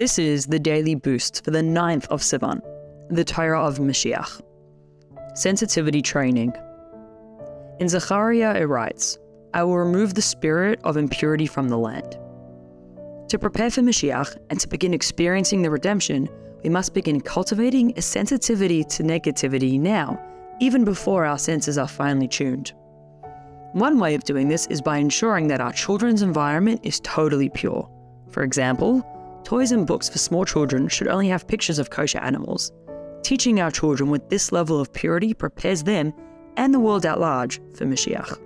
This is the daily boost for the 9th of Sivan, the Torah of Mashiach. Sensitivity training. In Zechariah it writes, I will remove the spirit of impurity from the land. To prepare for Mashiach and to begin experiencing the redemption, we must begin cultivating a sensitivity to negativity now, even before our senses are finely tuned. One way of doing this is by ensuring that our children's environment is totally pure. For example, Toys and books for small children should only have pictures of kosher animals. Teaching our children with this level of purity prepares them and the world at large for Mashiach.